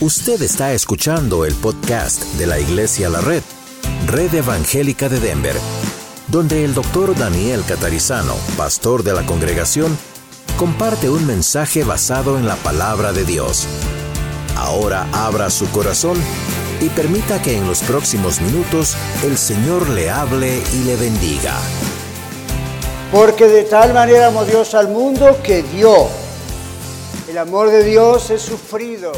Usted está escuchando el podcast de la Iglesia La Red, Red Evangélica de Denver, donde el doctor Daniel Catarizano, pastor de la congregación, comparte un mensaje basado en la palabra de Dios. Ahora abra su corazón y permita que en los próximos minutos el Señor le hable y le bendiga. Porque de tal manera amó Dios al mundo que dio. El amor de Dios es sufrido,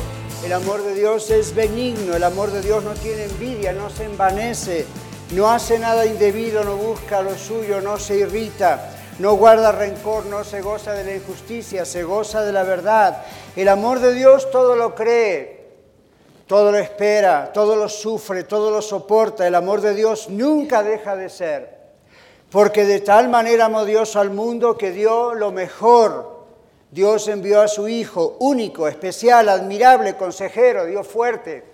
el amor de Dios es benigno, el amor de Dios no tiene envidia, no se envanece, no hace nada indebido, no busca lo suyo, no se irrita, no guarda rencor, no se goza de la injusticia, se goza de la verdad. El amor de Dios todo lo cree, todo lo espera, todo lo sufre, todo lo soporta. El amor de Dios nunca deja de ser. Porque de tal manera amó Dios al mundo que dio lo mejor. Dios envió a su Hijo único, especial, admirable, consejero, Dios fuerte,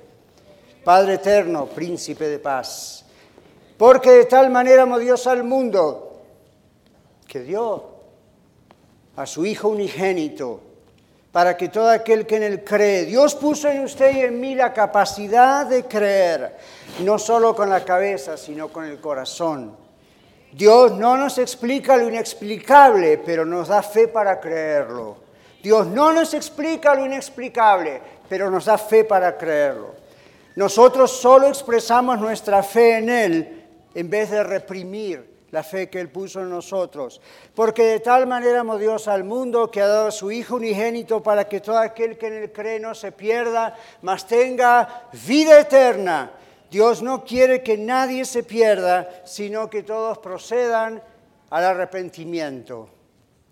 Padre eterno, príncipe de paz. Porque de tal manera amó Dios al mundo que dio a su Hijo unigénito para que todo aquel que en él cree, Dios puso en usted y en mí la capacidad de creer, no solo con la cabeza, sino con el corazón. Dios no nos explica lo inexplicable, pero nos da fe para creerlo. Dios no nos explica lo inexplicable, pero nos da fe para creerlo. Nosotros solo expresamos nuestra fe en Él en vez de reprimir la fe que Él puso en nosotros. Porque de tal manera amó Dios al mundo que ha dado a su Hijo unigénito para que todo aquel que en Él cree no se pierda, mas tenga vida eterna. Dios no quiere que nadie se pierda, sino que todos procedan al arrepentimiento.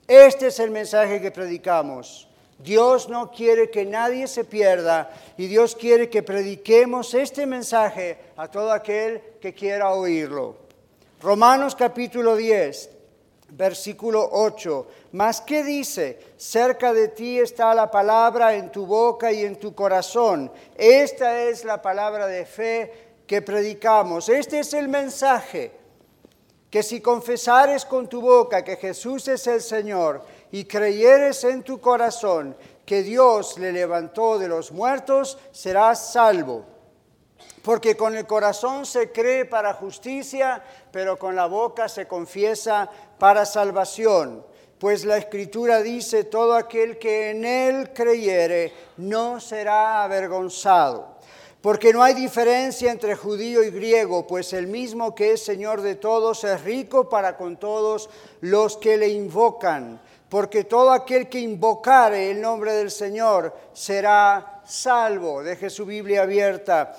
Este es el mensaje que predicamos. Dios no quiere que nadie se pierda y Dios quiere que prediquemos este mensaje a todo aquel que quiera oírlo. Romanos capítulo 10, versículo 8. Mas ¿qué dice? Cerca de ti está la palabra en tu boca y en tu corazón. Esta es la palabra de fe que predicamos. Este es el mensaje, que si confesares con tu boca que Jesús es el Señor y creyeres en tu corazón que Dios le levantó de los muertos, serás salvo. Porque con el corazón se cree para justicia, pero con la boca se confiesa para salvación. Pues la escritura dice, todo aquel que en él creyere no será avergonzado. Porque no hay diferencia entre judío y griego, pues el mismo que es Señor de todos es rico para con todos los que le invocan. Porque todo aquel que invocare el nombre del Señor será salvo. Deje su Biblia abierta.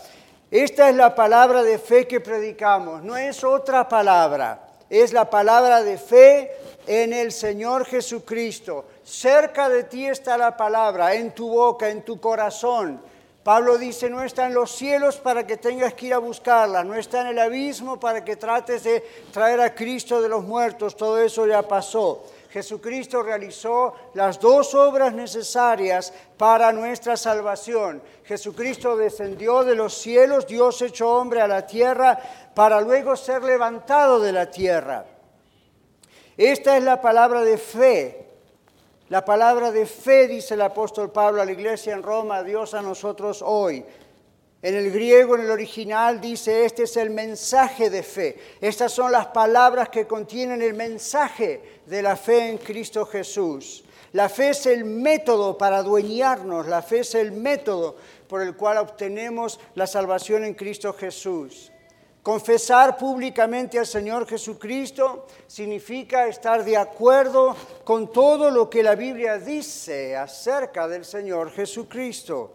Esta es la palabra de fe que predicamos, no es otra palabra, es la palabra de fe en el Señor Jesucristo. Cerca de ti está la palabra, en tu boca, en tu corazón. Pablo dice, no está en los cielos para que tengas que ir a buscarla, no está en el abismo para que trates de traer a Cristo de los muertos, todo eso ya pasó. Jesucristo realizó las dos obras necesarias para nuestra salvación. Jesucristo descendió de los cielos, Dios echó hombre a la tierra para luego ser levantado de la tierra. Esta es la palabra de fe la palabra de fe, dice el apóstol Pablo a la iglesia en Roma, Dios a nosotros hoy. En el griego, en el original, dice, este es el mensaje de fe. Estas son las palabras que contienen el mensaje de la fe en Cristo Jesús. La fe es el método para adueñarnos, la fe es el método por el cual obtenemos la salvación en Cristo Jesús. Confesar públicamente al Señor Jesucristo significa estar de acuerdo con todo lo que la Biblia dice acerca del Señor Jesucristo.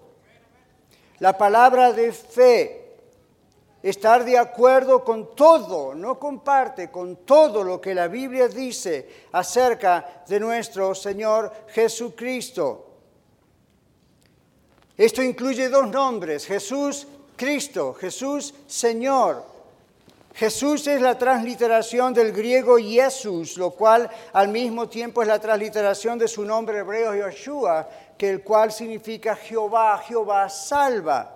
La palabra de fe, estar de acuerdo con todo, no comparte con todo lo que la Biblia dice acerca de nuestro Señor Jesucristo. Esto incluye dos nombres, Jesús Cristo, Jesús Señor. Jesús es la transliteración del griego Jesús, lo cual al mismo tiempo es la transliteración de su nombre hebreo Yeshua, que el cual significa Jehová, Jehová salva.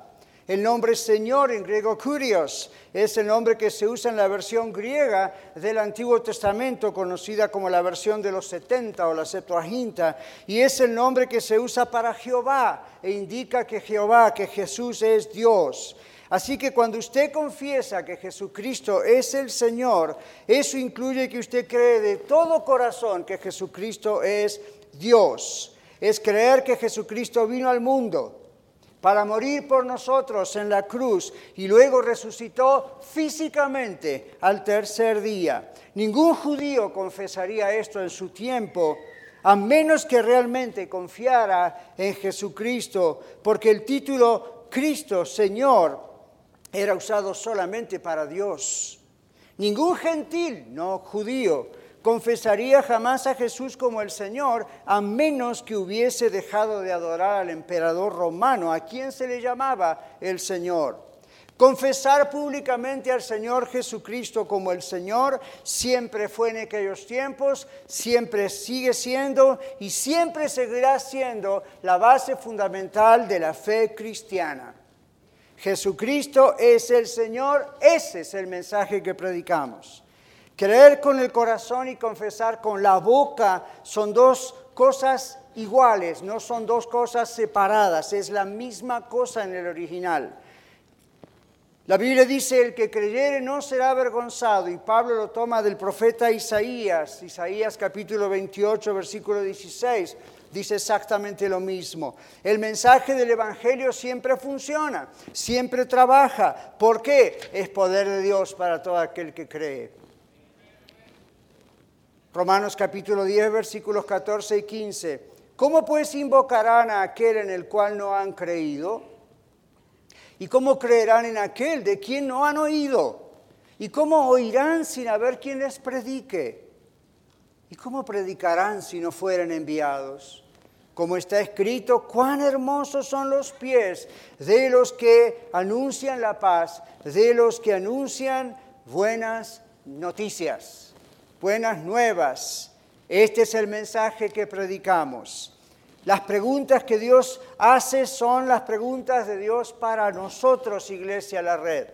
El nombre Señor en griego Kurios es el nombre que se usa en la versión griega del Antiguo Testamento, conocida como la versión de los 70 o la Septuaginta, y es el nombre que se usa para Jehová e indica que Jehová, que Jesús es Dios. Así que cuando usted confiesa que Jesucristo es el Señor, eso incluye que usted cree de todo corazón que Jesucristo es Dios. Es creer que Jesucristo vino al mundo para morir por nosotros en la cruz y luego resucitó físicamente al tercer día. Ningún judío confesaría esto en su tiempo, a menos que realmente confiara en Jesucristo, porque el título Cristo, Señor, era usado solamente para Dios. Ningún gentil, no judío, confesaría jamás a Jesús como el Señor, a menos que hubiese dejado de adorar al emperador romano, a quien se le llamaba el Señor. Confesar públicamente al Señor Jesucristo como el Señor siempre fue en aquellos tiempos, siempre sigue siendo y siempre seguirá siendo la base fundamental de la fe cristiana. Jesucristo es el Señor, ese es el mensaje que predicamos. Creer con el corazón y confesar con la boca son dos cosas iguales, no son dos cosas separadas, es la misma cosa en el original. La Biblia dice, el que creyere no será avergonzado, y Pablo lo toma del profeta Isaías, Isaías capítulo 28, versículo 16, dice exactamente lo mismo. El mensaje del Evangelio siempre funciona, siempre trabaja. ¿Por qué? Es poder de Dios para todo aquel que cree. Romanos capítulo 10, versículos 14 y 15. ¿Cómo pues invocarán a aquel en el cual no han creído? ¿Y cómo creerán en aquel de quien no han oído? ¿Y cómo oirán sin haber quien les predique? ¿Y cómo predicarán si no fueren enviados? Como está escrito, cuán hermosos son los pies de los que anuncian la paz, de los que anuncian buenas noticias buenas nuevas. Este es el mensaje que predicamos. Las preguntas que Dios hace son las preguntas de Dios para nosotros, Iglesia La Red.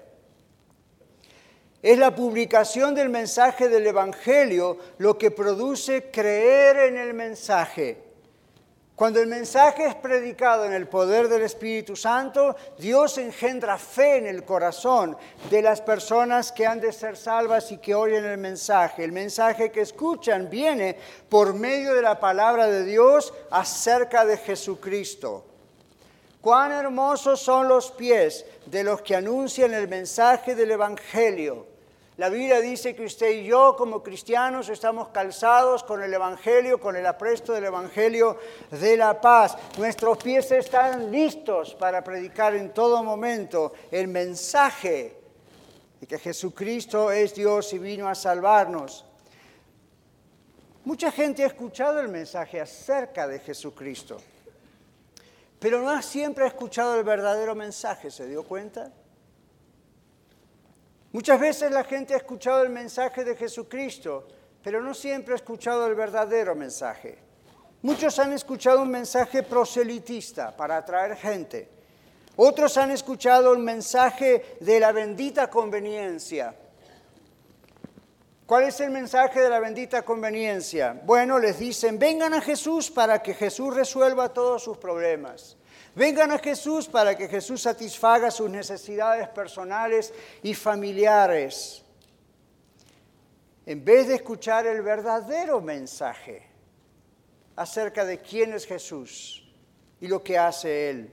Es la publicación del mensaje del Evangelio lo que produce creer en el mensaje. Cuando el mensaje es predicado en el poder del Espíritu Santo, Dios engendra fe en el corazón de las personas que han de ser salvas y que oyen el mensaje. El mensaje que escuchan viene por medio de la palabra de Dios acerca de Jesucristo. Cuán hermosos son los pies de los que anuncian el mensaje del Evangelio. La Biblia dice que usted y yo como cristianos estamos calzados con el Evangelio, con el apresto del Evangelio de la paz. Nuestros pies están listos para predicar en todo momento el mensaje de que Jesucristo es Dios y vino a salvarnos. Mucha gente ha escuchado el mensaje acerca de Jesucristo, pero no siempre ha escuchado el verdadero mensaje, ¿se dio cuenta? Muchas veces la gente ha escuchado el mensaje de Jesucristo, pero no siempre ha escuchado el verdadero mensaje. Muchos han escuchado un mensaje proselitista para atraer gente. Otros han escuchado el mensaje de la bendita conveniencia. ¿Cuál es el mensaje de la bendita conveniencia? Bueno, les dicen, vengan a Jesús para que Jesús resuelva todos sus problemas. Vengan a Jesús para que Jesús satisfaga sus necesidades personales y familiares. En vez de escuchar el verdadero mensaje acerca de quién es Jesús y lo que hace Él.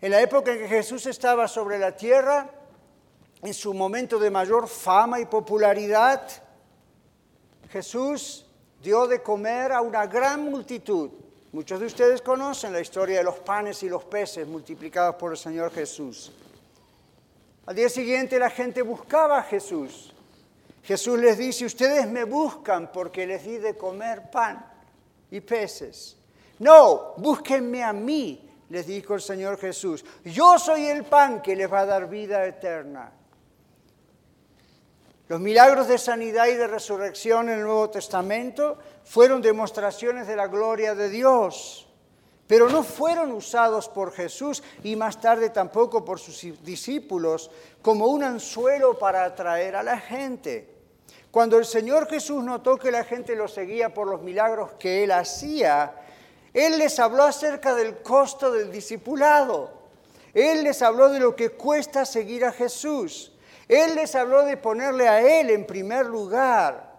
En la época en que Jesús estaba sobre la tierra, en su momento de mayor fama y popularidad, Jesús dio de comer a una gran multitud Muchos de ustedes conocen la historia de los panes y los peces multiplicados por el Señor Jesús. Al día siguiente la gente buscaba a Jesús. Jesús les dice, ustedes me buscan porque les di de comer pan y peces. No, búsquenme a mí, les dijo el Señor Jesús. Yo soy el pan que les va a dar vida eterna. Los milagros de sanidad y de resurrección en el Nuevo Testamento fueron demostraciones de la gloria de Dios. pero no fueron usados por Jesús y más tarde tampoco por sus discípulos como un anzuelo para atraer a la gente. Cuando el Señor Jesús notó que la gente lo seguía por los milagros que él hacía, Él les habló acerca del costo del discipulado. Él les habló de lo que cuesta seguir a Jesús. Él les habló de ponerle a Él en primer lugar.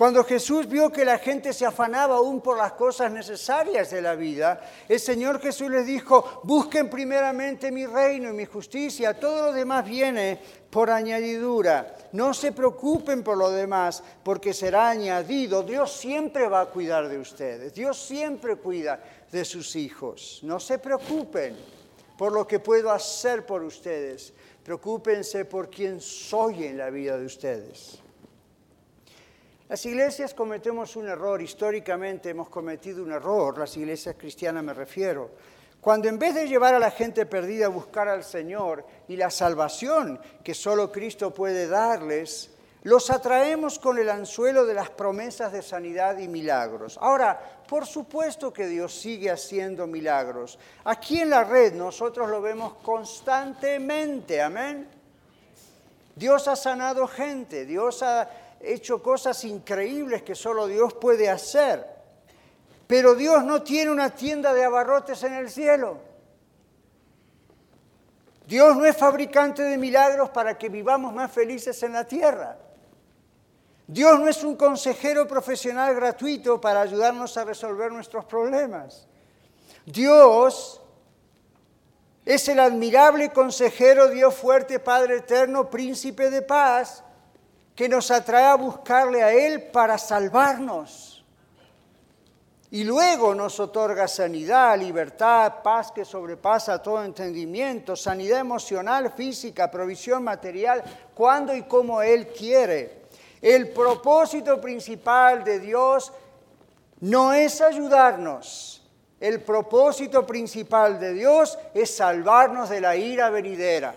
Cuando Jesús vio que la gente se afanaba aún por las cosas necesarias de la vida, el Señor Jesús les dijo, busquen primeramente mi reino y mi justicia, todo lo demás viene por añadidura. No se preocupen por lo demás, porque será añadido. Dios siempre va a cuidar de ustedes, Dios siempre cuida de sus hijos. No se preocupen por lo que puedo hacer por ustedes, preocúpense por quién soy en la vida de ustedes. Las iglesias cometemos un error, históricamente hemos cometido un error, las iglesias cristianas me refiero, cuando en vez de llevar a la gente perdida a buscar al Señor y la salvación que solo Cristo puede darles, los atraemos con el anzuelo de las promesas de sanidad y milagros. Ahora, por supuesto que Dios sigue haciendo milagros. Aquí en la red nosotros lo vemos constantemente, amén. Dios ha sanado gente, Dios ha hecho cosas increíbles que solo Dios puede hacer. Pero Dios no tiene una tienda de abarrotes en el cielo. Dios no es fabricante de milagros para que vivamos más felices en la tierra. Dios no es un consejero profesional gratuito para ayudarnos a resolver nuestros problemas. Dios es el admirable consejero, Dios fuerte, Padre eterno, príncipe de paz, que nos atrae a buscarle a Él para salvarnos. Y luego nos otorga sanidad, libertad, paz que sobrepasa todo entendimiento, sanidad emocional, física, provisión material, cuando y como Él quiere. El propósito principal de Dios no es ayudarnos. El propósito principal de Dios es salvarnos de la ira venidera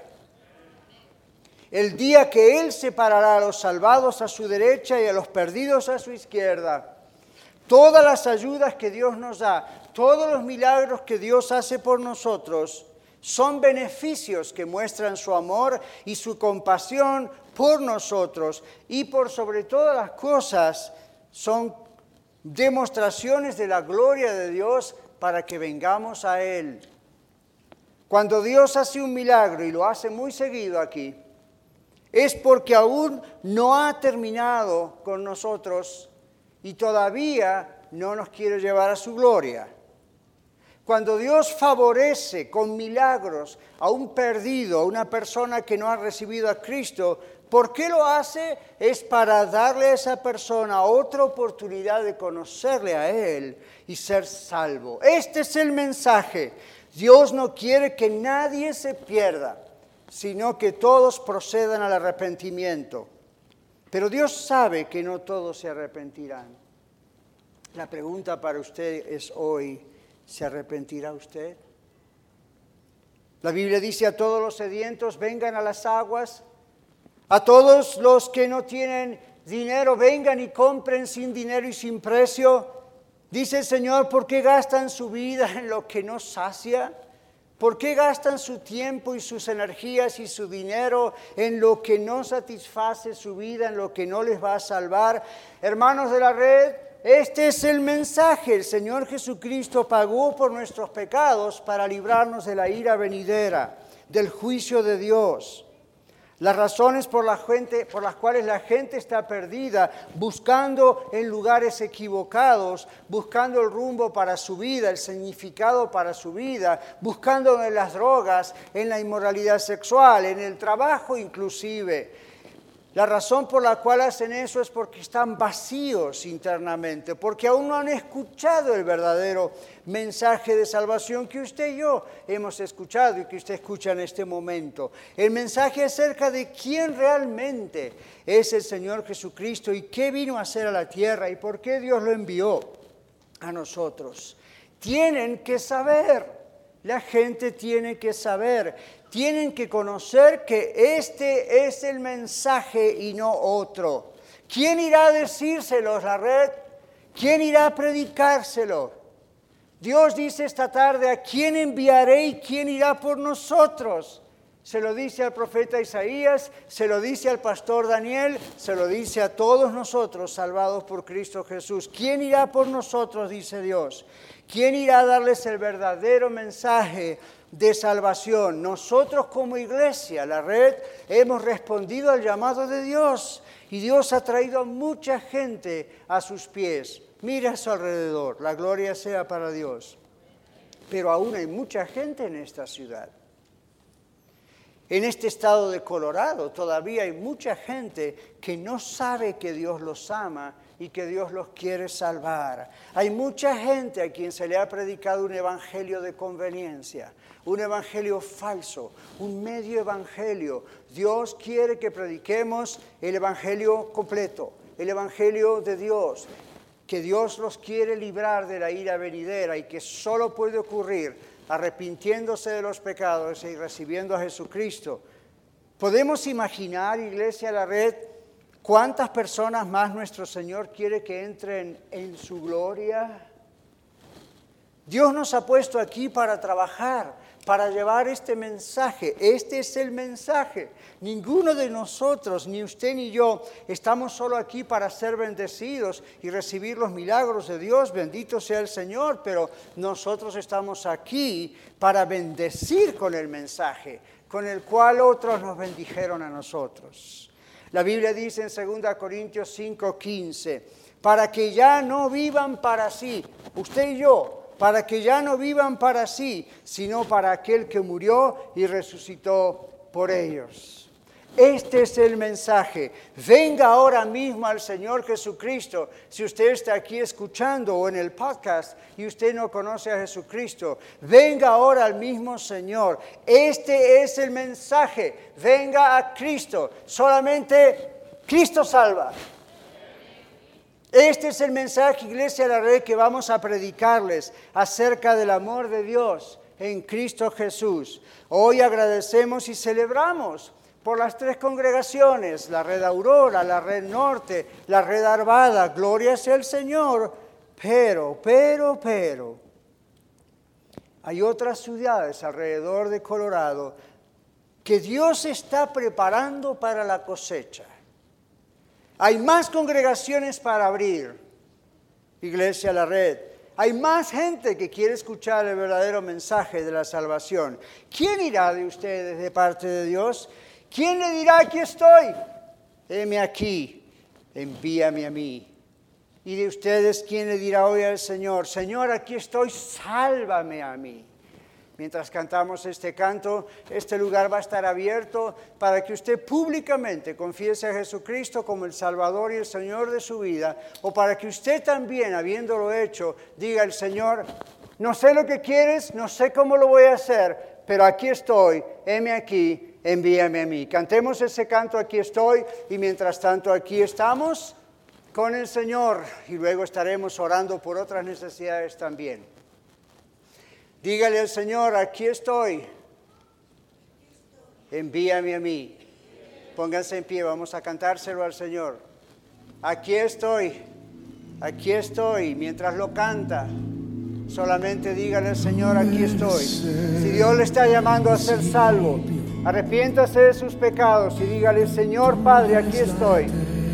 el día que Él separará a los salvados a su derecha y a los perdidos a su izquierda. Todas las ayudas que Dios nos da, todos los milagros que Dios hace por nosotros, son beneficios que muestran su amor y su compasión por nosotros y por sobre todas las cosas son demostraciones de la gloria de Dios para que vengamos a Él. Cuando Dios hace un milagro y lo hace muy seguido aquí, es porque aún no ha terminado con nosotros y todavía no nos quiere llevar a su gloria. Cuando Dios favorece con milagros a un perdido, a una persona que no ha recibido a Cristo, ¿por qué lo hace? Es para darle a esa persona otra oportunidad de conocerle a Él y ser salvo. Este es el mensaje. Dios no quiere que nadie se pierda sino que todos procedan al arrepentimiento. Pero Dios sabe que no todos se arrepentirán. La pregunta para usted es hoy, ¿se arrepentirá usted? La Biblia dice a todos los sedientos, vengan a las aguas, a todos los que no tienen dinero, vengan y compren sin dinero y sin precio. Dice el Señor, ¿por qué gastan su vida en lo que no sacia? ¿Por qué gastan su tiempo y sus energías y su dinero en lo que no satisface su vida, en lo que no les va a salvar? Hermanos de la red, este es el mensaje. El Señor Jesucristo pagó por nuestros pecados para librarnos de la ira venidera, del juicio de Dios. Las razones por, la gente, por las cuales la gente está perdida, buscando en lugares equivocados, buscando el rumbo para su vida, el significado para su vida, buscando en las drogas, en la inmoralidad sexual, en el trabajo inclusive la razón por la cual hacen eso es porque están vacíos internamente, porque aún no han escuchado el verdadero mensaje de salvación que usted y yo hemos escuchado y que usted escucha en este momento. El mensaje acerca de quién realmente es el Señor Jesucristo y qué vino a hacer a la tierra y por qué Dios lo envió a nosotros. Tienen que saber. La gente tiene que saber tienen que conocer que este es el mensaje y no otro. ¿Quién irá a decírselos, la red? ¿Quién irá a predicárselo? Dios dice esta tarde, ¿a quién enviaré y quién irá por nosotros? Se lo dice al profeta Isaías, se lo dice al pastor Daniel, se lo dice a todos nosotros salvados por Cristo Jesús. ¿Quién irá por nosotros? dice Dios. ¿Quién irá a darles el verdadero mensaje de salvación? Nosotros como iglesia, la red, hemos respondido al llamado de Dios y Dios ha traído a mucha gente a sus pies. Mira a su alrededor, la gloria sea para Dios. Pero aún hay mucha gente en esta ciudad en este estado de Colorado todavía hay mucha gente que no sabe que Dios los ama y que Dios los quiere salvar. Hay mucha gente a quien se le ha predicado un evangelio de conveniencia, un evangelio falso, un medio evangelio. Dios quiere que prediquemos el evangelio completo, el evangelio de Dios, que Dios los quiere librar de la ira venidera y que solo puede ocurrir arrepintiéndose de los pecados y recibiendo a Jesucristo. ¿Podemos imaginar, iglesia, la red, cuántas personas más nuestro Señor quiere que entren en su gloria? Dios nos ha puesto aquí para trabajar, para llevar este mensaje. Este es el mensaje. Ninguno de nosotros, ni usted ni yo, estamos solo aquí para ser bendecidos y recibir los milagros de Dios. Bendito sea el Señor, pero nosotros estamos aquí para bendecir con el mensaje, con el cual otros nos bendijeron a nosotros. La Biblia dice en 2 Corintios 5:15, para que ya no vivan para sí, usted y yo, para que ya no vivan para sí, sino para aquel que murió y resucitó por ellos. Este es el mensaje. Venga ahora mismo al Señor Jesucristo. Si usted está aquí escuchando o en el podcast y usted no conoce a Jesucristo, venga ahora al mismo Señor. Este es el mensaje. Venga a Cristo. Solamente Cristo salva. Este es el mensaje, iglesia de la red, que vamos a predicarles acerca del amor de Dios en Cristo Jesús. Hoy agradecemos y celebramos por las tres congregaciones, la red Aurora, la red Norte, la red Arvada. Gloria sea el Señor. Pero, pero, pero, hay otras ciudades alrededor de Colorado que Dios está preparando para la cosecha. Hay más congregaciones para abrir, Iglesia La Red. Hay más gente que quiere escuchar el verdadero mensaje de la salvación. ¿Quién irá de ustedes de parte de Dios? ¿Quién le dirá, aquí estoy? Heme aquí, envíame a mí. Y de ustedes, ¿quién le dirá hoy al Señor, Señor, aquí estoy, sálvame a mí? Mientras cantamos este canto, este lugar va a estar abierto para que usted públicamente confiese a Jesucristo como el Salvador y el Señor de su vida, o para que usted también, habiéndolo hecho, diga al Señor, no sé lo que quieres, no sé cómo lo voy a hacer, pero aquí estoy, heme aquí, envíame a mí. Cantemos ese canto, aquí estoy, y mientras tanto aquí estamos con el Señor, y luego estaremos orando por otras necesidades también. Dígale al Señor, aquí estoy. Envíame a mí. Pónganse en pie, vamos a cantárselo al Señor. Aquí estoy, aquí estoy, mientras lo canta. Solamente dígale al Señor, aquí estoy. Si Dios le está llamando a ser salvo, arrepiéntase de sus pecados y dígale, Señor Padre, aquí estoy.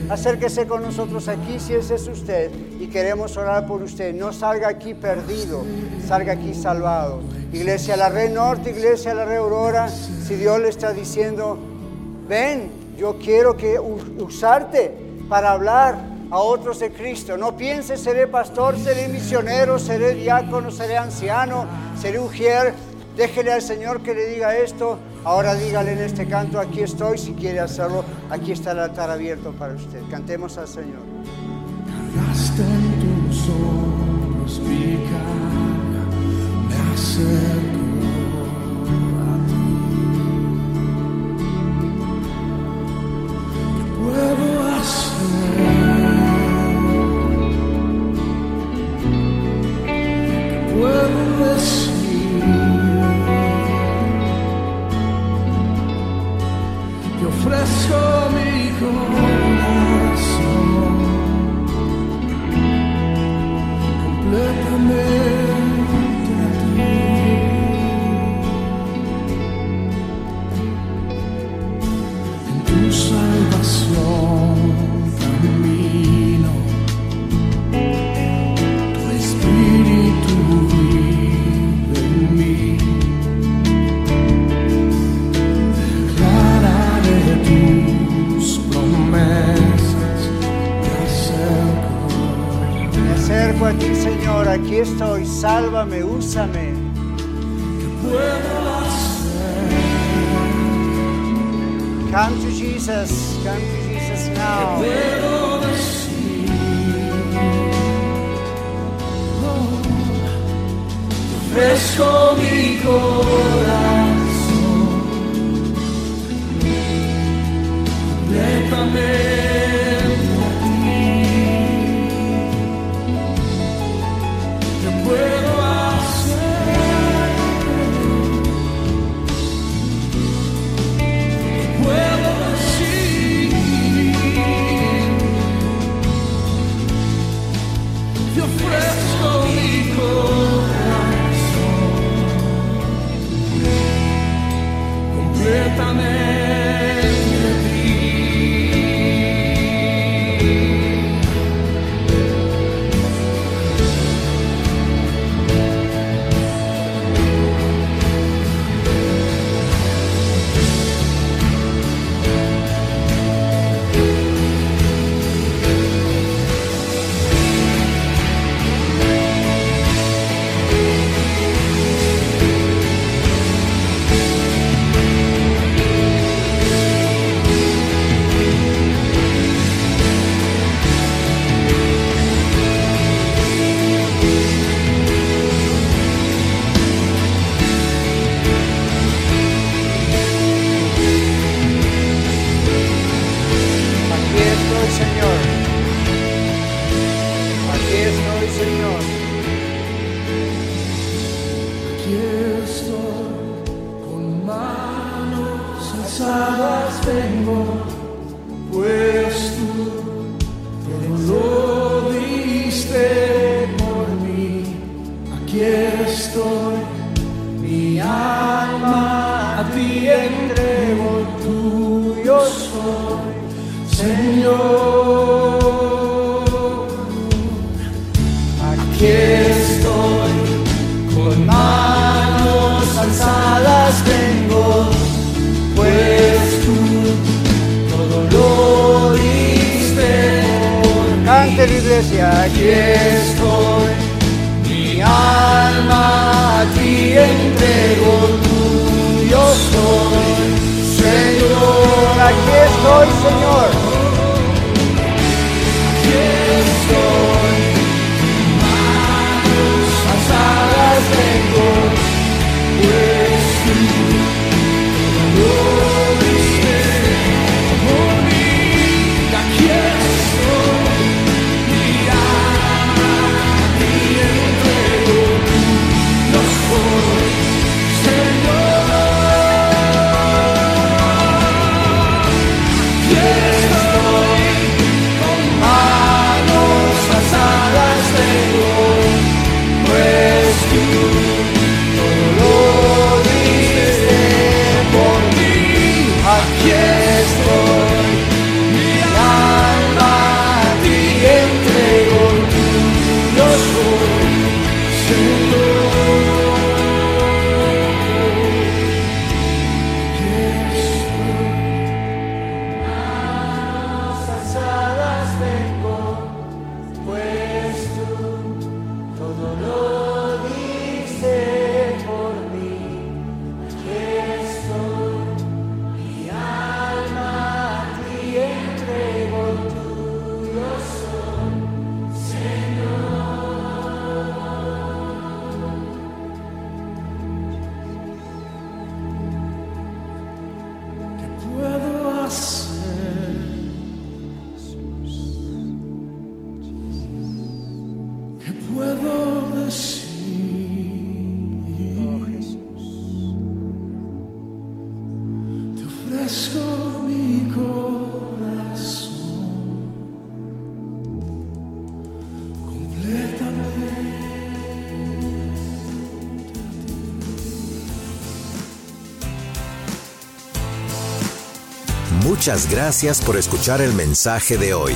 Acérquese con nosotros aquí si ese es usted y queremos orar por usted. No salga aquí perdido, salga aquí salvado. Iglesia La Red Norte, Iglesia La Red Aurora, si Dios le está diciendo, ven, yo quiero que usarte para hablar a otros de Cristo. No piense, seré pastor, seré misionero, seré diácono, seré anciano, seré ujier. Déjele al Señor que le diga esto. Ahora dígale en este canto, aquí estoy, si quiere hacerlo, aquí está el altar abierto para usted. Cantemos al Señor. ofrezco mi corazón. Sabbath's faithful. aquí estoy, mi alma a ti entrego, tuyo soy, Señor, aquí estoy, Señor. puedo decir, oh, Jesús, te ofrezco mi corazón completamente. Muchas gracias por escuchar el mensaje de hoy.